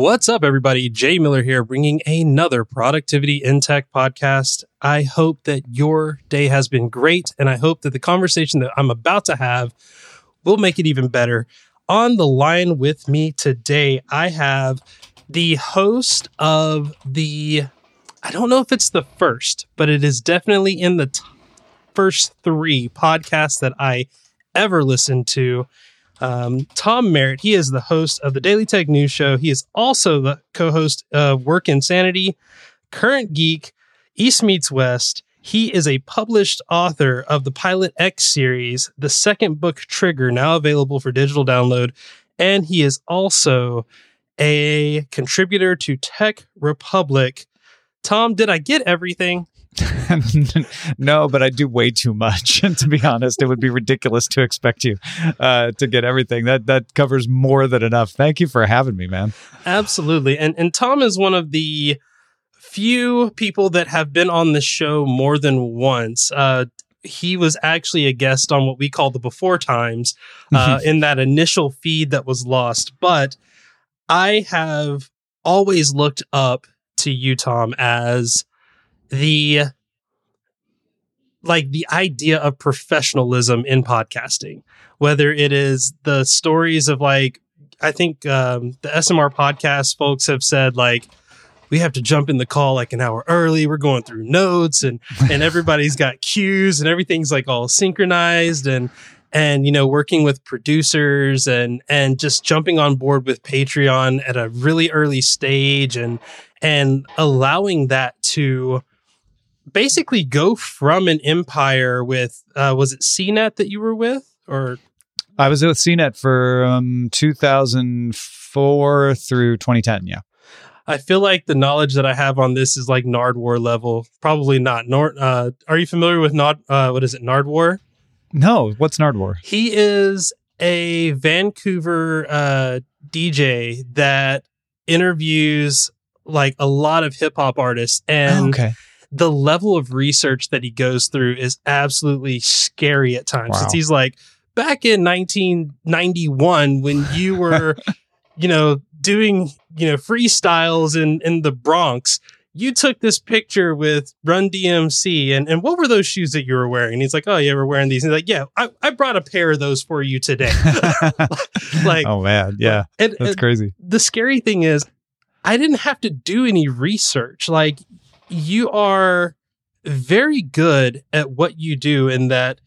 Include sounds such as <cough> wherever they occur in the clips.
What's up, everybody? Jay Miller here, bringing another Productivity in Tech podcast. I hope that your day has been great, and I hope that the conversation that I'm about to have will make it even better. On the line with me today, I have the host of the, I don't know if it's the first, but it is definitely in the t- first three podcasts that I ever listened to. Um, Tom Merritt, he is the host of the Daily Tech News Show. He is also the co host of Work Insanity, Current Geek, East Meets West. He is a published author of the Pilot X series, the second book Trigger, now available for digital download. And he is also a contributor to Tech Republic. Tom, did I get everything? <laughs> no, but I do way too much. And <laughs> to be honest, it would be ridiculous to expect you uh, to get everything. That that covers more than enough. Thank you for having me, man. Absolutely. And and Tom is one of the few people that have been on the show more than once. Uh, he was actually a guest on what we call the before times uh, in that initial feed that was lost. But I have always looked up to you, Tom, as the like the idea of professionalism in podcasting, whether it is the stories of like, I think um, the SMR podcast folks have said like, we have to jump in the call like an hour early. We're going through notes and and everybody's got <laughs> cues and everything's like all synchronized and and you know working with producers and and just jumping on board with Patreon at a really early stage and and allowing that to basically go from an empire with uh, was it CNET that you were with or I was with CNET for um, 2004 through 2010. Yeah. I feel like the knowledge that I have on this is like Nardwuar level. Probably not. Nord. Uh, are you familiar with Nod? Uh, what is it? Nardwuar. No. What's Nardwuar? He is a Vancouver uh, DJ that interviews like a lot of hip hop artists and. Oh, okay the level of research that he goes through is absolutely scary at times. Wow. He's like, back in 1991, when you <laughs> were, you know, doing, you know, freestyles in, in the Bronx, you took this picture with Run DMC and, and what were those shoes that you were wearing? And he's like, Oh, yeah, we're wearing these. And he's like, Yeah, I, I brought a pair of those for you today. <laughs> <laughs> like, oh man, yeah. And, that's and crazy. The scary thing is, I didn't have to do any research. Like, you are very good at what you do in that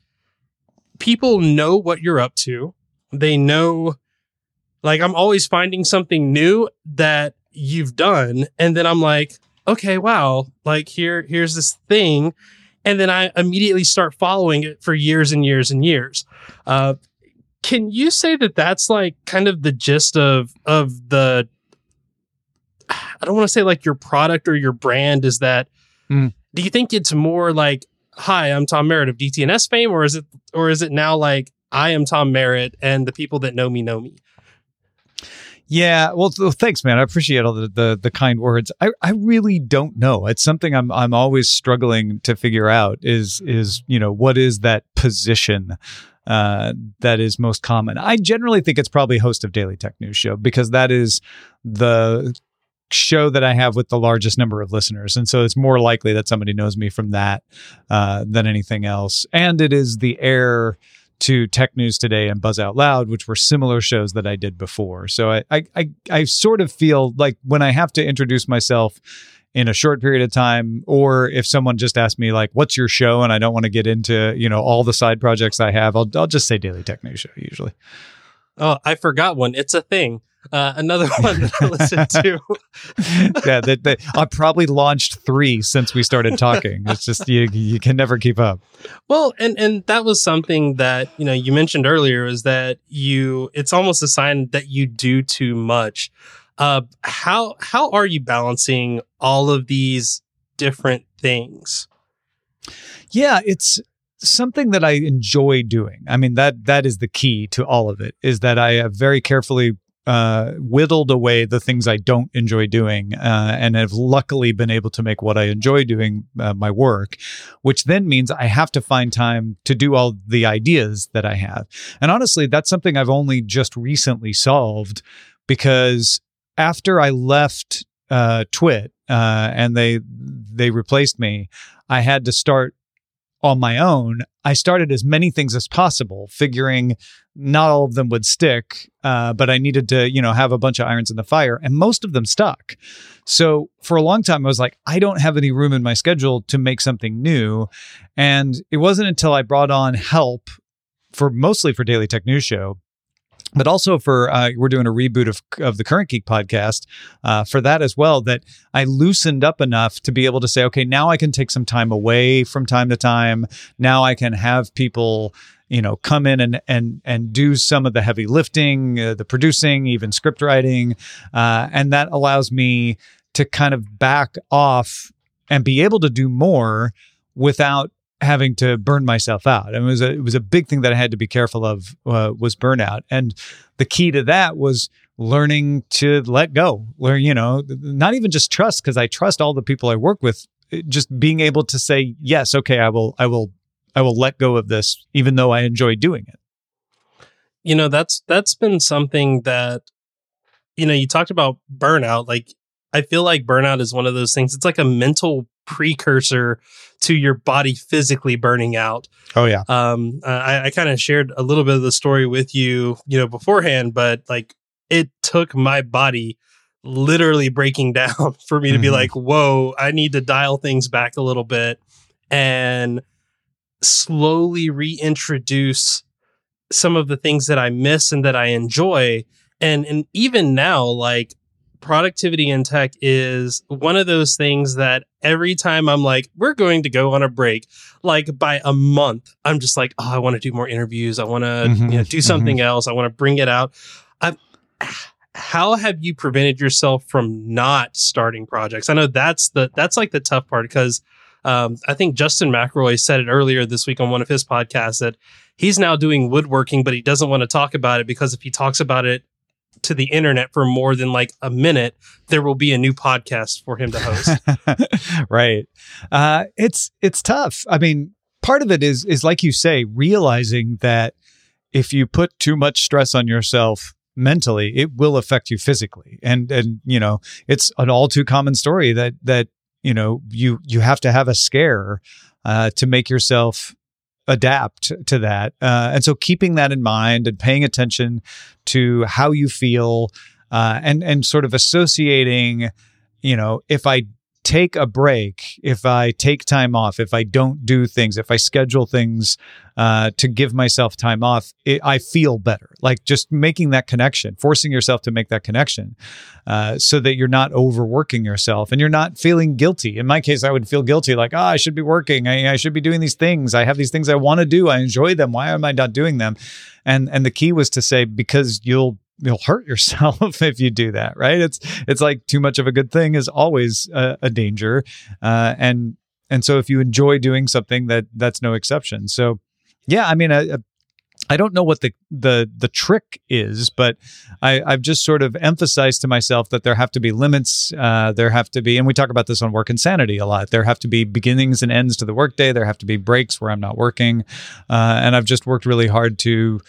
people know what you're up to. They know, like, I'm always finding something new that you've done. And then I'm like, okay, wow, like, here, here's this thing. And then I immediately start following it for years and years and years. Uh, can you say that that's like kind of the gist of of the I don't want to say like your product or your brand is that mm. do you think it's more like hi i'm tom merritt of dtns fame or is it or is it now like i am tom merritt and the people that know me know me yeah, well, thanks, man. I appreciate all the, the, the kind words. I, I really don't know. It's something I'm I'm always struggling to figure out. Is is you know what is that position uh, that is most common? I generally think it's probably host of Daily Tech News Show because that is the show that I have with the largest number of listeners. And so it's more likely that somebody knows me from that uh, than anything else. And it is the heir to Tech News Today and Buzz Out Loud, which were similar shows that I did before. So I, I, I, I sort of feel like when I have to introduce myself in a short period of time or if someone just asks me like what's your show and I don't want to get into you know all the side projects I have I'll I'll just say Daily Tech News Show usually. Oh, I forgot one. It's a thing. Uh, another <laughs> one that I listened to. <laughs> yeah, that, that I probably launched three since we started talking. It's just you you can never keep up. Well, and and that was something that you know you mentioned earlier is that you it's almost a sign that you do too much. Uh, how how are you balancing all of these different things? Yeah, it's something that I enjoy doing. I mean that that is the key to all of it. Is that I have very carefully uh, whittled away the things I don't enjoy doing, uh, and have luckily been able to make what I enjoy doing uh, my work, which then means I have to find time to do all the ideas that I have. And honestly, that's something I've only just recently solved because after I left uh, Twit uh, and they they replaced me, I had to start on my own. I started as many things as possible, figuring not all of them would stick, uh, but I needed to, you know, have a bunch of irons in the fire, and most of them stuck. So for a long time, I was like, I don't have any room in my schedule to make something new, and it wasn't until I brought on help for mostly for Daily Tech News Show but also for uh, we're doing a reboot of of the current geek podcast uh, for that as well that i loosened up enough to be able to say okay now i can take some time away from time to time. Now i can have people you know come in and and and do some of the heavy lifting uh, the producing even script writing uh, and that allows me to kind of back off and be able to do more without having to burn myself out. And it was a, it was a big thing that I had to be careful of uh, was burnout. And the key to that was learning to let go. Learn, you know, not even just trust because I trust all the people I work with. Just being able to say yes, okay, I will, I will, I will let go of this, even though I enjoy doing it. You know, that's that's been something that, you know, you talked about burnout. Like, I feel like burnout is one of those things. It's like a mental precursor to your body physically burning out. Oh yeah. Um, I, I kind of shared a little bit of the story with you, you know, beforehand, but like it took my body literally breaking <laughs> down for me to be mm-hmm. like, whoa, I need to dial things back a little bit and slowly reintroduce some of the things that I miss and that I enjoy. And and even now, like productivity in tech is one of those things that every time I'm like, we're going to go on a break, like by a month, I'm just like, oh, I want to do more interviews. I want to mm-hmm, you know, do something mm-hmm. else. I want to bring it out. i how have you prevented yourself from not starting projects? I know that's the that's like the tough part because um, I think Justin McElroy said it earlier this week on one of his podcasts that he's now doing woodworking, but he doesn't want to talk about it because if he talks about it to the internet for more than like a minute, there will be a new podcast for him to host. <laughs> right. Uh, it's it's tough. I mean, part of it is is like you say, realizing that if you put too much stress on yourself mentally, it will affect you physically. And and you know, it's an all too common story that that you know you you have to have a scare uh, to make yourself adapt to that. Uh, and so keeping that in mind and paying attention to how you feel uh, and and sort of associating, you know, if I take a break, if I take time off, if I don't do things, if I schedule things uh, to give myself time off, it, I feel better. Like just making that connection, forcing yourself to make that connection uh, so that you're not overworking yourself and you're not feeling guilty. In my case, I would feel guilty like, oh, I should be working. I, I should be doing these things. I have these things I want to do. I enjoy them. Why am I not doing them? And, and the key was to say, because you'll you'll hurt yourself <laughs> if you do that right it's it's like too much of a good thing is always a, a danger uh, and and so if you enjoy doing something that that's no exception so yeah i mean I, I don't know what the the the trick is, but I, I've just sort of emphasized to myself that there have to be limits. Uh, there have to be, and we talk about this on Work Insanity a lot. There have to be beginnings and ends to the workday. There have to be breaks where I'm not working, uh, and I've just worked really hard to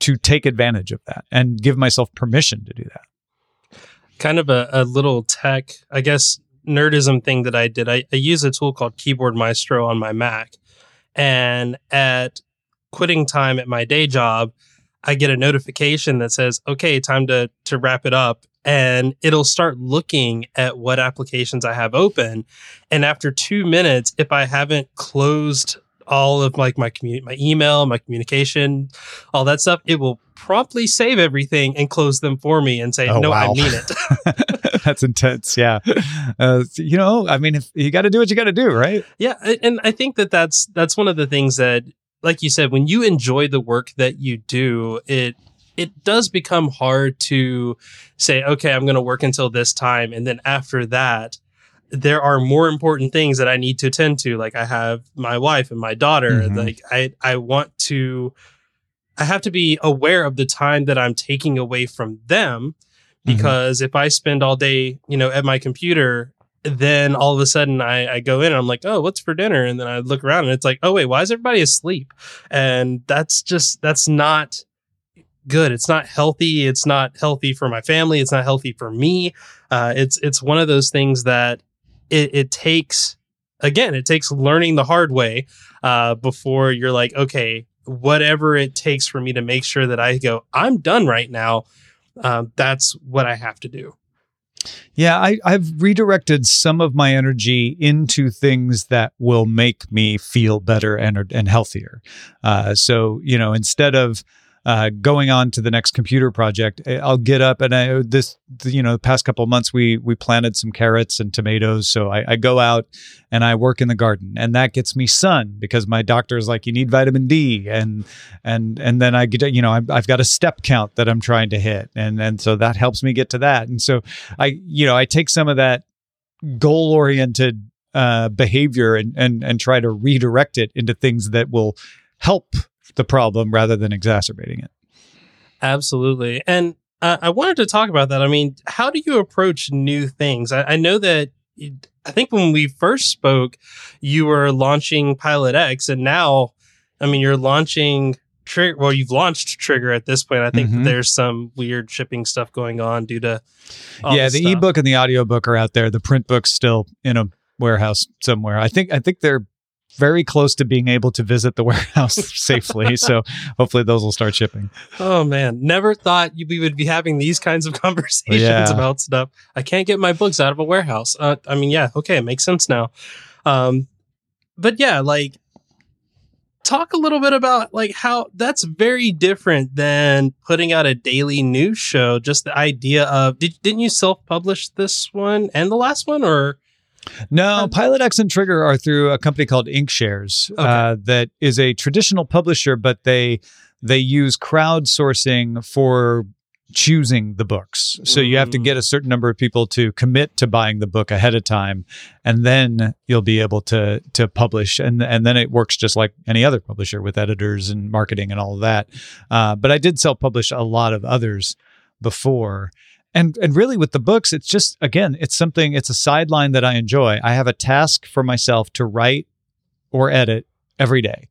to take advantage of that and give myself permission to do that. Kind of a, a little tech, I guess, nerdism thing that I did. I, I use a tool called Keyboard Maestro on my Mac. And at quitting time at my day job, I get a notification that says, okay, time to, to wrap it up. And it'll start looking at what applications I have open. And after two minutes, if I haven't closed all of like my community, my email, my communication, all that stuff, it will promptly save everything and close them for me and say, oh, "No, wow. I mean <laughs> it." That's intense. Yeah, uh, you know, I mean, if you got to do what you got to do, right? Yeah, and I think that that's that's one of the things that, like you said, when you enjoy the work that you do, it it does become hard to say, okay, I'm going to work until this time, and then after that there are more important things that I need to attend to. Like I have my wife and my daughter. Mm-hmm. Like I, I want to, I have to be aware of the time that I'm taking away from them mm-hmm. because mm-hmm. if I spend all day, you know, at my computer, then all of a sudden I, I go in and I'm like, oh, what's for dinner? And then I look around and it's like, oh, wait, why is everybody asleep? And that's just, that's not good. It's not healthy. It's not healthy for my family. It's not healthy for me. Uh, it's it's one of those things that it, it takes again. It takes learning the hard way uh, before you're like, okay, whatever it takes for me to make sure that I go, I'm done right now. Um, that's what I have to do. Yeah, I, I've redirected some of my energy into things that will make me feel better and and healthier. Uh, so you know, instead of uh, going on to the next computer project, I'll get up and I this you know the past couple months we we planted some carrots and tomatoes, so I, I go out and I work in the garden, and that gets me sun because my doctor is like you need vitamin D, and and and then I get you know I've, I've got a step count that I'm trying to hit, and and so that helps me get to that, and so I you know I take some of that goal oriented uh, behavior and and and try to redirect it into things that will help the problem rather than exacerbating it. Absolutely. And uh, I wanted to talk about that. I mean, how do you approach new things? I, I know that I think when we first spoke, you were launching Pilot X, and now, I mean, you're launching Trigger. Well, you've launched Trigger at this point. I think mm-hmm. there's some weird shipping stuff going on due to. yeah, the stuff. ebook and the audiobook are out there. The print book's still in a warehouse somewhere. I think I think they're very close to being able to visit the <laughs> warehouse safely. <laughs> So hopefully those will start shipping. Oh man, never thought we would be having these kinds of <laughs> conversations yeah. about stuff. I can't get my books out of a warehouse. Uh, I mean, yeah, okay, it makes sense now. Um, but yeah, like talk a little bit about like how that's very different than putting out a daily news show. Just the idea of did, didn't you self publish this one and the last one or? No, Pilot X and Trigger are through a company called Inkshares okay. uh, that is a traditional publisher, but they they use crowdsourcing for choosing the books. So you have to get a certain number of people to commit to buying the book ahead of time, and then you'll be able to to publish. and And then it works just like any other publisher with editors and marketing and all of that. Uh, but I did self publish a lot of others before and and really with the books it's just again it's something it's a sideline that i enjoy. I have a task for myself to write or edit every day.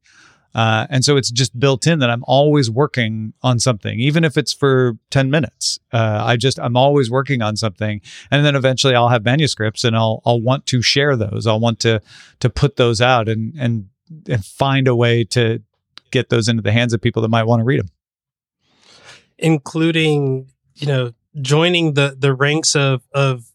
Uh, and so it's just built in that i'm always working on something even if it's for 10 minutes. Uh, i just i'm always working on something and then eventually i'll have manuscripts and i'll i'll want to share those. I'll want to to put those out and and and find a way to get those into the hands of people that might want to read them including you know joining the the ranks of of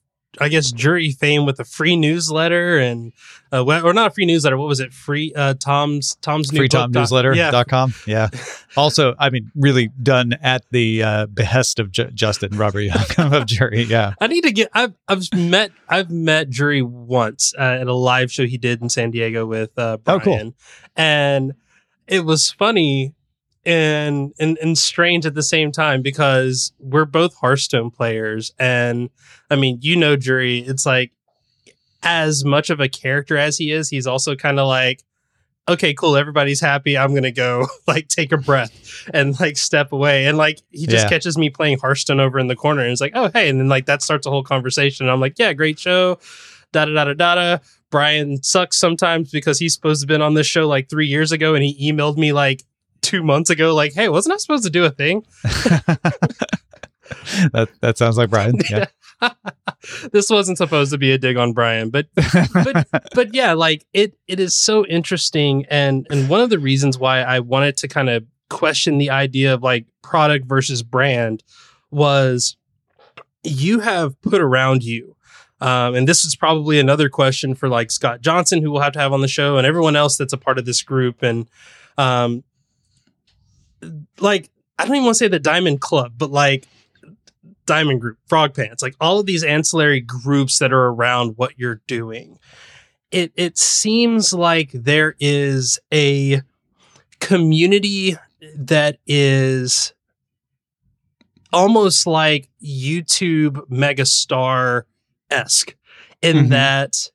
I guess jury fame with a free newsletter and uh, or not a free newsletter. What was it? Free uh, Tom's Tom's free Tom newsletter yeah. dot com. Yeah. <laughs> also, I mean, really done at the uh, behest of J- Justin Robert Young of Jury. Yeah. I need to get. I've I've met I've met Jury once uh, at a live show he did in San Diego with uh, Brian, oh, cool. and it was funny and and and strange at the same time because we're both Hearthstone players, and I mean, you know, Jury, it's like as much of a character as he is, he's also kind of like, okay, cool, everybody's happy. I'm gonna go <laughs> like take a breath and like step away, and like he just yeah. catches me playing Hearthstone over in the corner, and it's like, oh hey, and then like that starts a whole conversation. I'm like, yeah, great show, da da da da da. Brian sucks sometimes because he's supposed to have been on this show like three years ago, and he emailed me like two months ago, like, hey, wasn't I supposed to do a thing? <laughs> <laughs> that that sounds like Brian. Yeah. <laughs> this wasn't supposed to be a dig on Brian, but but but yeah, like it it is so interesting and and one of the reasons why I wanted to kind of question the idea of like product versus brand was you have put around you um, and this is probably another question for like Scott Johnson, who we'll have to have on the show, and everyone else that's a part of this group. And um, like I don't even want to say the Diamond Club, but like Diamond Group, Frog Pants, like all of these ancillary groups that are around what you're doing. It it seems like there is a community that is almost like YouTube megastar esque in mm-hmm. that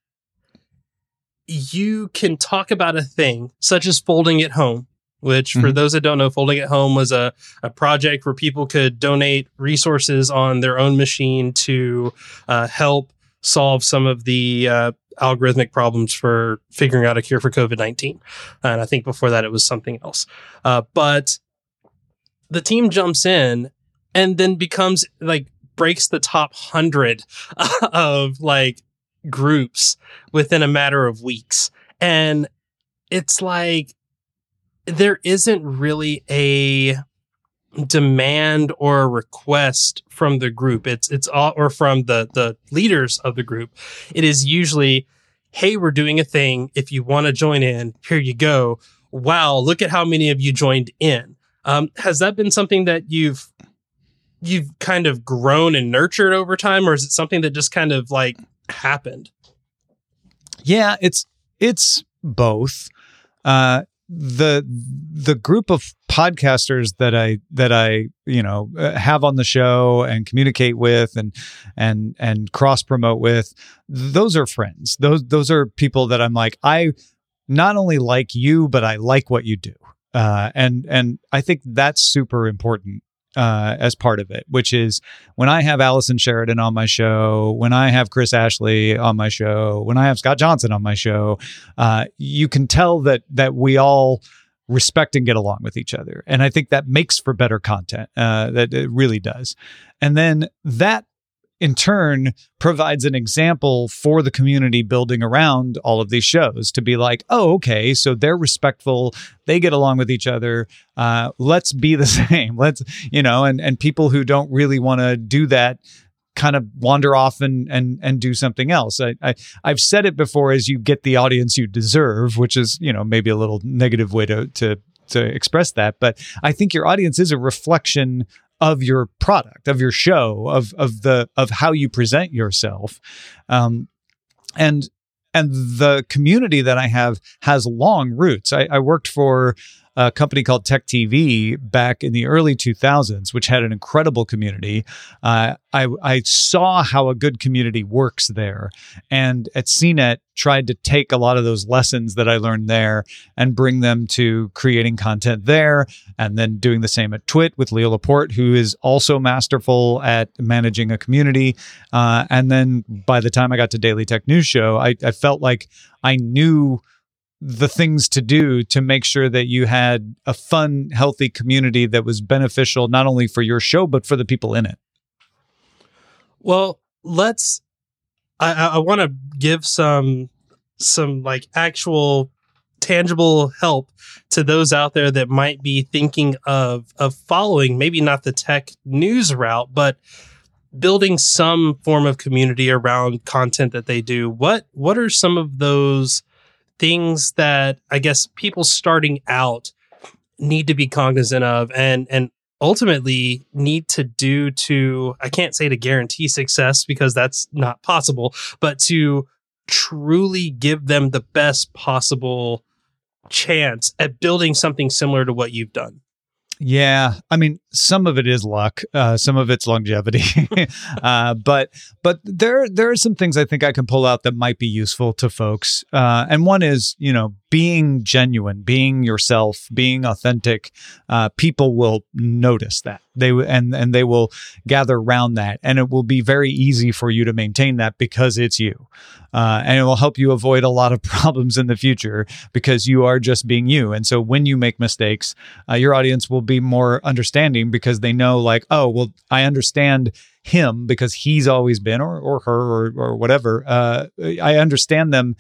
you can talk about a thing such as folding at home which for mm-hmm. those that don't know, Folding at Home was a, a project where people could donate resources on their own machine to uh, help solve some of the uh, algorithmic problems for figuring out a cure for COVID 19. And I think before that it was something else. Uh, but the team jumps in and then becomes like breaks the top 100 <laughs> of like groups within a matter of weeks. And it's like there isn't really a demand or a request from the group. It's it's all or from the the leaders of the group. It is usually, hey, we're doing a thing. If you want to join in, here you go. Wow, look at how many of you joined in. Um, has that been something that you've you've kind of grown and nurtured over time, or is it something that just kind of like happened? Yeah, it's it's both. Uh, the the group of podcasters that I that I you know uh, have on the show and communicate with and and and cross promote with those are friends. Those those are people that I'm like I not only like you but I like what you do. Uh, and and I think that's super important uh, as part of it, which is when I have Allison Sheridan on my show, when I have Chris Ashley on my show, when I have Scott Johnson on my show, uh, you can tell that that we all respect and get along with each other, and I think that makes for better content. Uh, that it really does, and then that in turn provides an example for the community building around all of these shows to be like, oh, okay, so they're respectful, they get along with each other. Uh, let's be the <laughs> same. Let's, you know, and and people who don't really want to do that kind of wander off and and and do something else. I, I I've said it before as you get the audience you deserve, which is you know maybe a little negative way to to to express that, but I think your audience is a reflection of your product, of your show, of of the of how you present yourself, um, and and the community that I have has long roots. I, I worked for a company called Tech TV back in the early 2000s, which had an incredible community. Uh, I, I saw how a good community works there. And at CNET, tried to take a lot of those lessons that I learned there and bring them to creating content there. And then doing the same at Twit with Leo Laporte, who is also masterful at managing a community. Uh, and then by the time I got to Daily Tech News Show, I, I felt like I knew the things to do to make sure that you had a fun, healthy community that was beneficial not only for your show but for the people in it. Well, let's. I, I want to give some some like actual tangible help to those out there that might be thinking of of following maybe not the tech news route but building some form of community around content that they do what what are some of those things that I guess people starting out need to be cognizant of and and ultimately need to do to I can't say to guarantee success because that's not possible, but to truly give them the best possible chance at building something similar to what you've done. Yeah, I mean, some of it is luck, uh, some of it's longevity, <laughs> uh, but but there there are some things I think I can pull out that might be useful to folks. Uh, and one is, you know, being genuine, being yourself, being authentic. Uh, people will notice that they and and they will gather around that, and it will be very easy for you to maintain that because it's you, uh, and it will help you avoid a lot of <laughs> problems in the future because you are just being you. And so when you make mistakes, uh, your audience will be more understanding because they know, like, oh, well, I understand him because he's always been, or or her, or or whatever. Uh, I understand them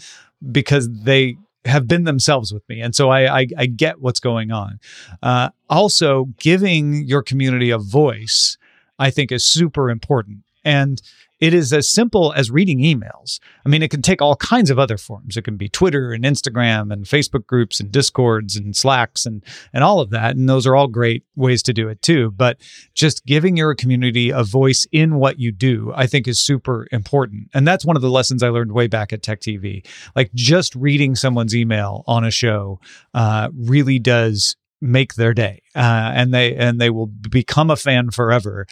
because they have been themselves with me, and so I I, I get what's going on. Uh, also, giving your community a voice, I think, is super important. And it is as simple as reading emails. I mean, it can take all kinds of other forms. It can be Twitter and Instagram and Facebook groups and Discords and Slacks and and all of that. And those are all great ways to do it too. But just giving your community a voice in what you do, I think is super important. And that's one of the lessons I learned way back at Tech TV. Like just reading someone's email on a show uh, really does make their day uh, and they and they will become a fan forever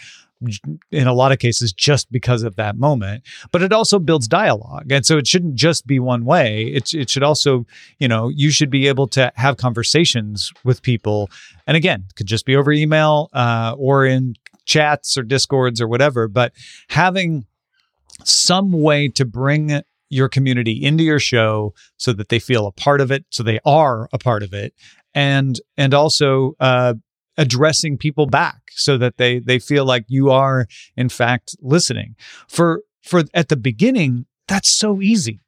in a lot of cases just because of that moment but it also builds dialogue. And so it shouldn't just be one way. It, it should also you know you should be able to have conversations with people. And again could just be over email uh, or in chats or discords or whatever but having some way to bring your community into your show so that they feel a part of it so they are a part of it. And and also uh, addressing people back so that they they feel like you are in fact listening. For for at the beginning, that's so easy.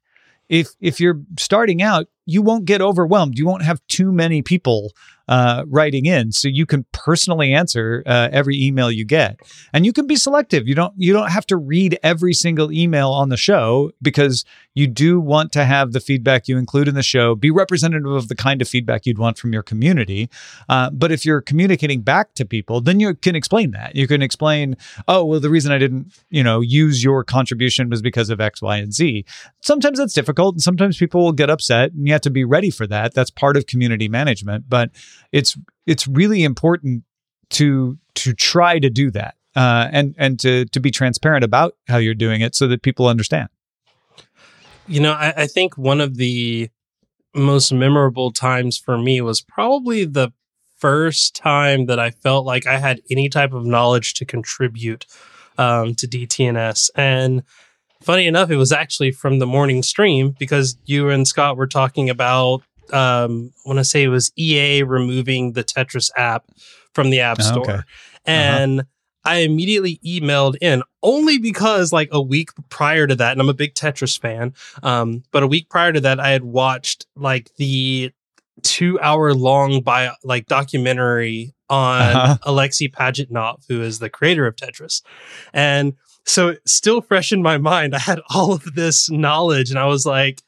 If if you're starting out, you won't get overwhelmed. You won't have too many people uh, writing in, so you can personally answer uh, every email you get, and you can be selective. You don't you don't have to read every single email on the show because you do want to have the feedback you include in the show be representative of the kind of feedback you'd want from your community. Uh, but if you're communicating back to people, then you can explain that. You can explain, oh well, the reason I didn't you know use your contribution was because of X, Y, and Z. Sometimes that's difficult, and sometimes people will get upset, and you have to be ready for that. That's part of community management, but it's it's really important to to try to do that uh, and and to to be transparent about how you're doing it so that people understand. You know, I, I think one of the most memorable times for me was probably the first time that I felt like I had any type of knowledge to contribute um, to DTNS. And funny enough, it was actually from the morning stream because you and Scott were talking about um, I want to say it was EA removing the Tetris app from the App oh, Store. okay. And uh-huh. I immediately emailed in only because like a week prior to that, and I'm a big Tetris fan. Um, but a week prior to that, I had watched like the two hour long bio like documentary on uh-huh. Alexei Pajitnov, who is the creator of Tetris. And so still fresh in my mind, I had all of this knowledge and I was like,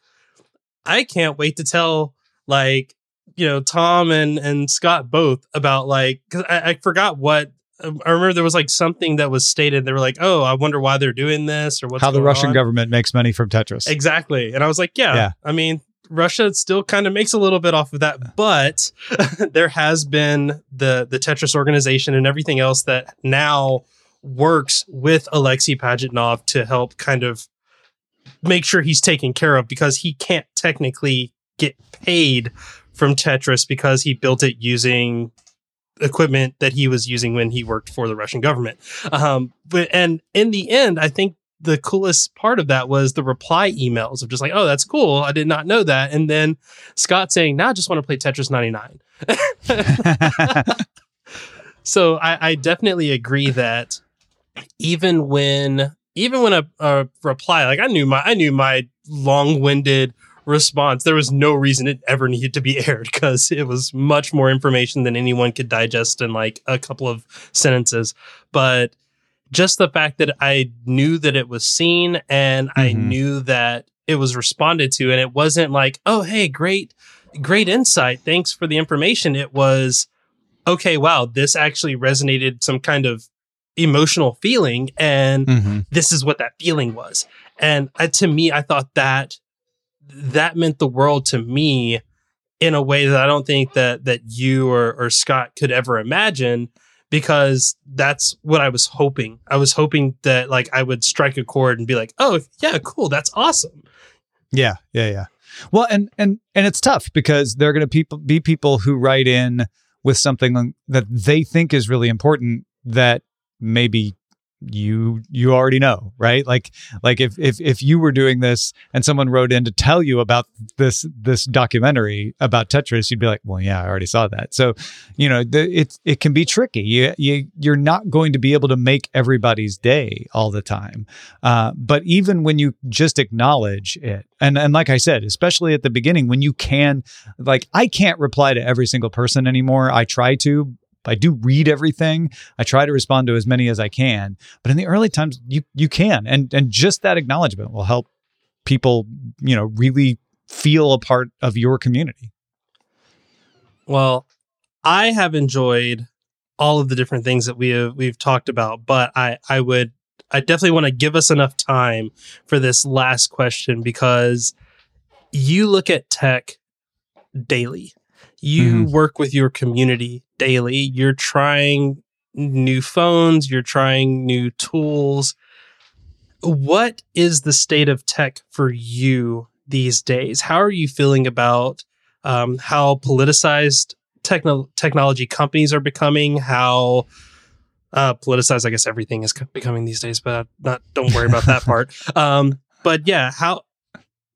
I can't wait to tell like you know Tom and and Scott both about like because I, I, forgot what um, I remember there was like something that was stated. They were like, "Oh, I wonder why they're doing this or what's how the Russian on. government makes money from Tetris." Exactly, and I was like, "Yeah, yeah. I mean." Russia still kind of makes a little bit off of that, but <laughs> there has been the the Tetris organization and everything else that now works with Alexei Pajitnov to help kind of make sure he's taken care of because he can't technically get paid from Tetris because he built it using equipment that he was using when he worked for the Russian government. Um, but and in the end, I think the coolest part of that was the reply emails of just like, oh, that's cool. I did not know that. And then Scott saying, now nah, I just want to play Tetris 99. <laughs> so I, I, definitely agree that even when even when a, a reply, like I knew my I knew my long-winded response, there was no reason it ever needed to be <laughs> aired because it was much more information than anyone could digest in like a couple of sentences. But just the fact that I knew that it was seen and mm-hmm. I knew that it was responded to, and it wasn't like, oh, hey, great, great insight. Thanks for the information. It was, okay, wow, this actually resonated some kind of emotional feeling. And mm-hmm. this is what that feeling was. And uh, to me, I thought that that meant the world to me in a way that I don't think that that you or, or Scott could ever imagine because that's what I was hoping. I was hoping that like I would strike a chord and be like, "Oh, yeah, cool. That's awesome." Yeah, yeah, yeah. Well, and and and it's tough because there are going to people be people who write in with something that they think is really important that maybe you you already know right? Like like if if if you were doing this and someone wrote in to tell you about this this documentary about tetris you'd be like well yeah i already saw that. So you know the, it it can be tricky. You, you you're not going to be able to make everybody's day all the time. Uh, but even when you just acknowledge it and and like i said especially at the beginning when you can like i can't reply to every single person anymore. I try to I do read everything. I try to respond to as many as I can. But in the early times, you you can, and and just that acknowledgement will help people, you know, really feel a part of your community. Well, I have enjoyed all of the different things that we have we've talked about, but I I would I definitely want to give us enough time for this last question because you look at tech daily. You mm-hmm. work with your community daily. You're trying new phones, you're trying new tools. What is the state of tech for you these days? How are you feeling about um, how politicized techno- technology companies are becoming? How uh, politicized, I guess everything is becoming these days, but not. Don't worry about that <laughs> part. Um, but yeah, how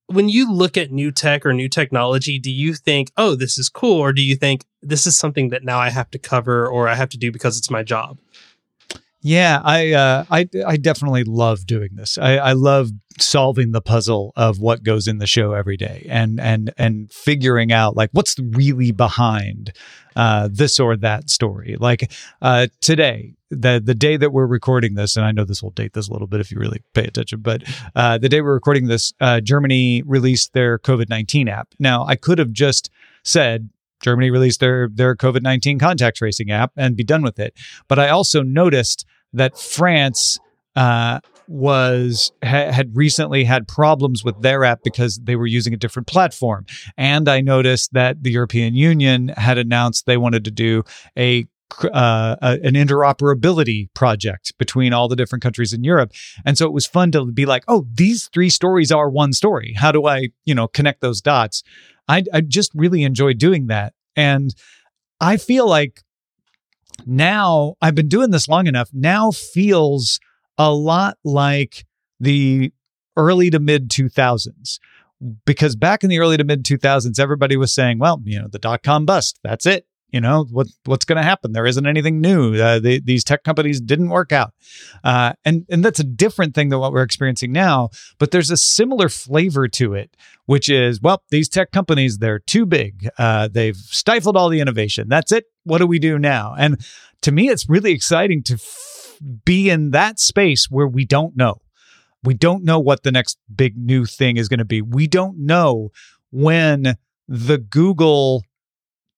when you look at new tech or new technology, do you think, oh, this is cool? Or do you think this is something that now I have to cover or I have to do because it's my job? Yeah, I uh, I I definitely love doing this. I, I love solving the puzzle of what goes in the show every day, and and and figuring out like what's really behind uh, this or that story. Like uh, today, the the day that we're recording this, and I know this will date this a little bit if you really pay attention, but uh, the day we're recording this, uh, Germany released their COVID nineteen app. Now, I could have just said Germany released their their COVID nineteen contact tracing app and be done with it. But I also noticed that France uh, was ha- had recently had problems with their app because they were using a different platform, and I noticed that the European Union had announced they wanted to do a uh, an interoperability project between all the different countries in Europe. And so it was fun to be like, oh, these three stories are one story. How do I, you know, connect those dots? I, I just really enjoy doing that. And I feel like now I've been doing this long enough, now feels a lot like the early to mid 2000s. Because back in the early to mid 2000s, everybody was saying, well, you know, the dot com bust, that's it. You know what what's going to happen? There isn't anything new. Uh, these tech companies didn't work out, uh, and and that's a different thing than what we're experiencing now. But there's a similar flavor to it, which is well, these tech companies they're too big. Uh, they've stifled all the innovation. That's it. What do we do now? And to me, it's really exciting to f- be in that space where we don't know. We don't know what the next big new thing is going to be. We don't know when the Google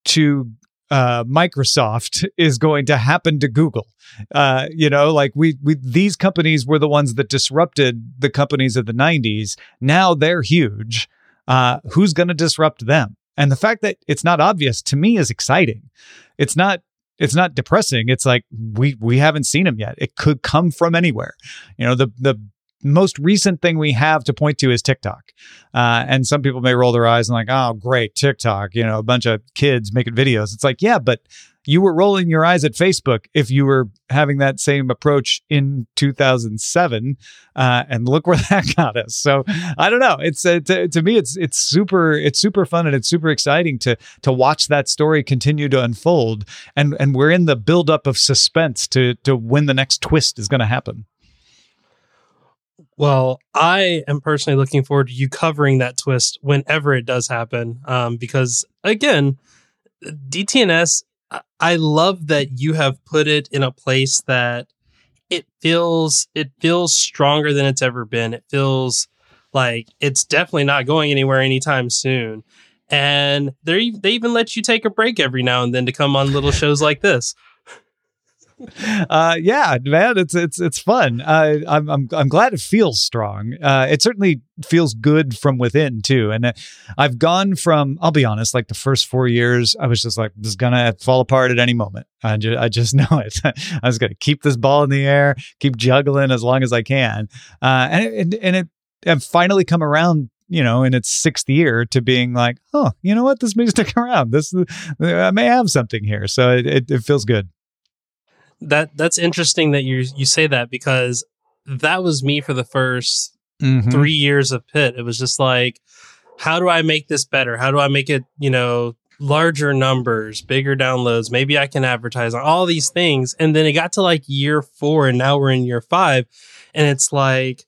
to uh, Microsoft is going to happen to Google. Uh, you know, like we, we, these companies were the ones that disrupted the companies of the 90s. Now they're huge. Uh, who's going to disrupt them? And the fact that it's not obvious to me is exciting. It's not it's not depressing. It's like we we haven't seen them yet. It could come from anywhere. You know, the the most recent thing we have to point to is TikTok. Uh, and some people may roll their eyes and like, oh, great, TikTok, you know, a bunch of kids making videos. It's like, yeah, but you were rolling your eyes at Facebook if you were having that same approach in 2007. Uh, and look where <laughs> that got us. So I don't know. It's uh, to, to me, it's it's super it's super fun and it's super exciting to to watch that story continue to unfold. And and we're in the buildup of suspense to to when the next twist is going to happen. Well, I am personally looking forward to you covering that twist whenever it does happen. Um, because again, DTNS, I love that you have put it in a place that it feels it feels stronger than it's ever been. It feels like it's definitely not going anywhere anytime soon. And they they even let you take a break every now and then to come on little shows like this <laughs> uh, yeah, man, it's it's it's fun. Uh, I'm I'm I'm glad it feels strong. Uh, it certainly feels good from within too. And uh, I've gone from, I'll be honest, like the first four years, I was just like, this is gonna fall apart at any moment. I just I just <laughs> know it. I was gonna keep this ball in the air, keep juggling as long as I can. Uh, and it, and, it I've finally come around you know, in its sixth year to being like, oh, you know what, this may <laughs> stick around. This I may have something here, so it, it, it feels good that that's interesting that you you say that because that was me for the 1st mm-hmm. three years of Pit. It was just like, how do I make this better? How do I make it, you know, larger numbers, bigger downloads? Maybe I can advertise on all these things. And then it got to like year four, and now we're in year five, and it's like,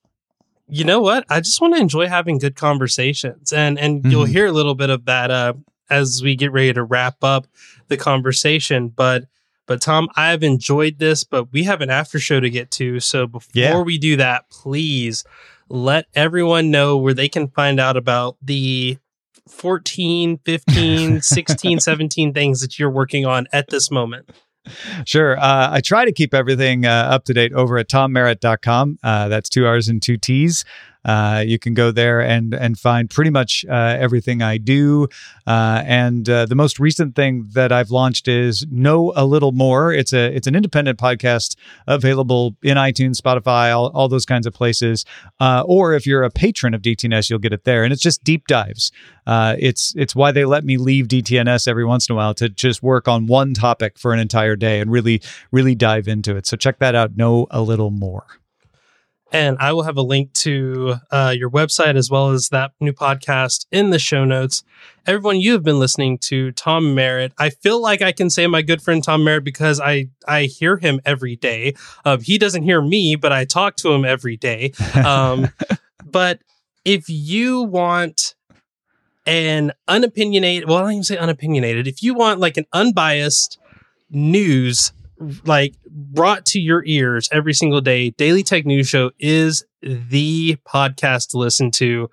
you know what? I just want to enjoy having good conversations, and and mm-hmm. you'll hear a little bit of that uh, as we get ready to wrap up the conversation, but but Tom, I've enjoyed this, but we have an after show to get to. So before yeah. we do that, please let everyone know where they can find out about the 14, <laughs> 15, 16, 17 things that you're working on at this moment. Sure. Uh, I try to keep everything uh, up to date over at tommerritt.com. Uh, that's two R's and two T's. Uh, you can go there and and find pretty much uh, everything I do. Uh, and uh, the most recent thing that I've launched is Know a Little More. It's a it's an independent podcast available in iTunes, Spotify, all, all those kinds of places. Uh, or if you're a patron of DTNS, you'll get it there. And it's just deep dives. It's it's why they let me leave DTNS every once in a while to just work on one topic for an entire day and really really dive into it. So check that out. Know a little more. And I will have a link to uh, your website as well as that new podcast in the show notes. Everyone, you have been listening to Tom Merritt. I feel like I can say my good friend Tom Merritt because I I hear him every day. Um, he doesn't hear me, but I talk to him every day. Um, <laughs> but if you want an unopinionated, well, I don't even say unopinionated. If you want like an unbiased news like brought to your ears every single day. Daily Tech News Show is the podcast to listen to.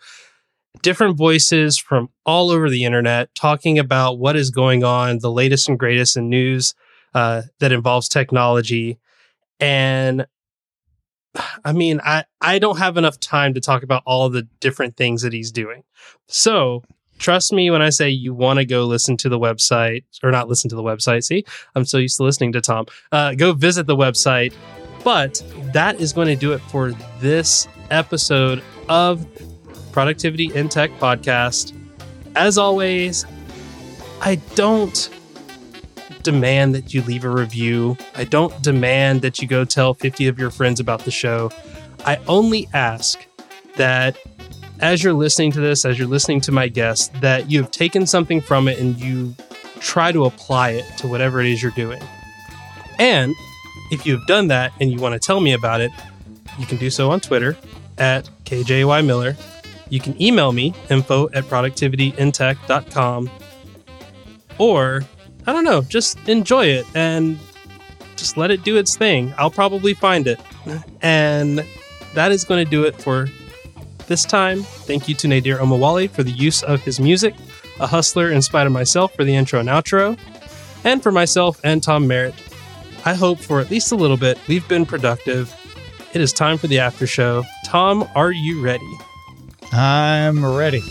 Different voices from all over the internet talking about what is going on, the latest and greatest in news uh, that involves technology. And I mean, I, I don't have enough time to talk about all the different things that he's doing. So trust me when I say you want to go listen to the website or not listen to the website. See, I'm so used to listening to Tom. Uh, go visit the website. But that is going to do it for this episode of Productivity in Tech podcast. As always, I don't demand that you leave a review. I don't demand that you go tell 50 of your friends about the show. I only ask that as you're listening to this, as you're listening to my guest, that you have taken something from it and you try to apply it to whatever it is you're doing. And if you've done that and you want to tell me about it, you can do so on Twitter at KJY Miller. You can email me, info at productivityintech.com. Or, I don't know, just enjoy it and just let it do its thing. I'll probably find it. And that is going to do it for this time, thank you to Nadir Omawali for the use of his music, a hustler in spite of myself for the intro and outro, and for myself and Tom Merritt. I hope for at least a little bit we've been productive. It is time for the after show. Tom, are you ready? I'm ready.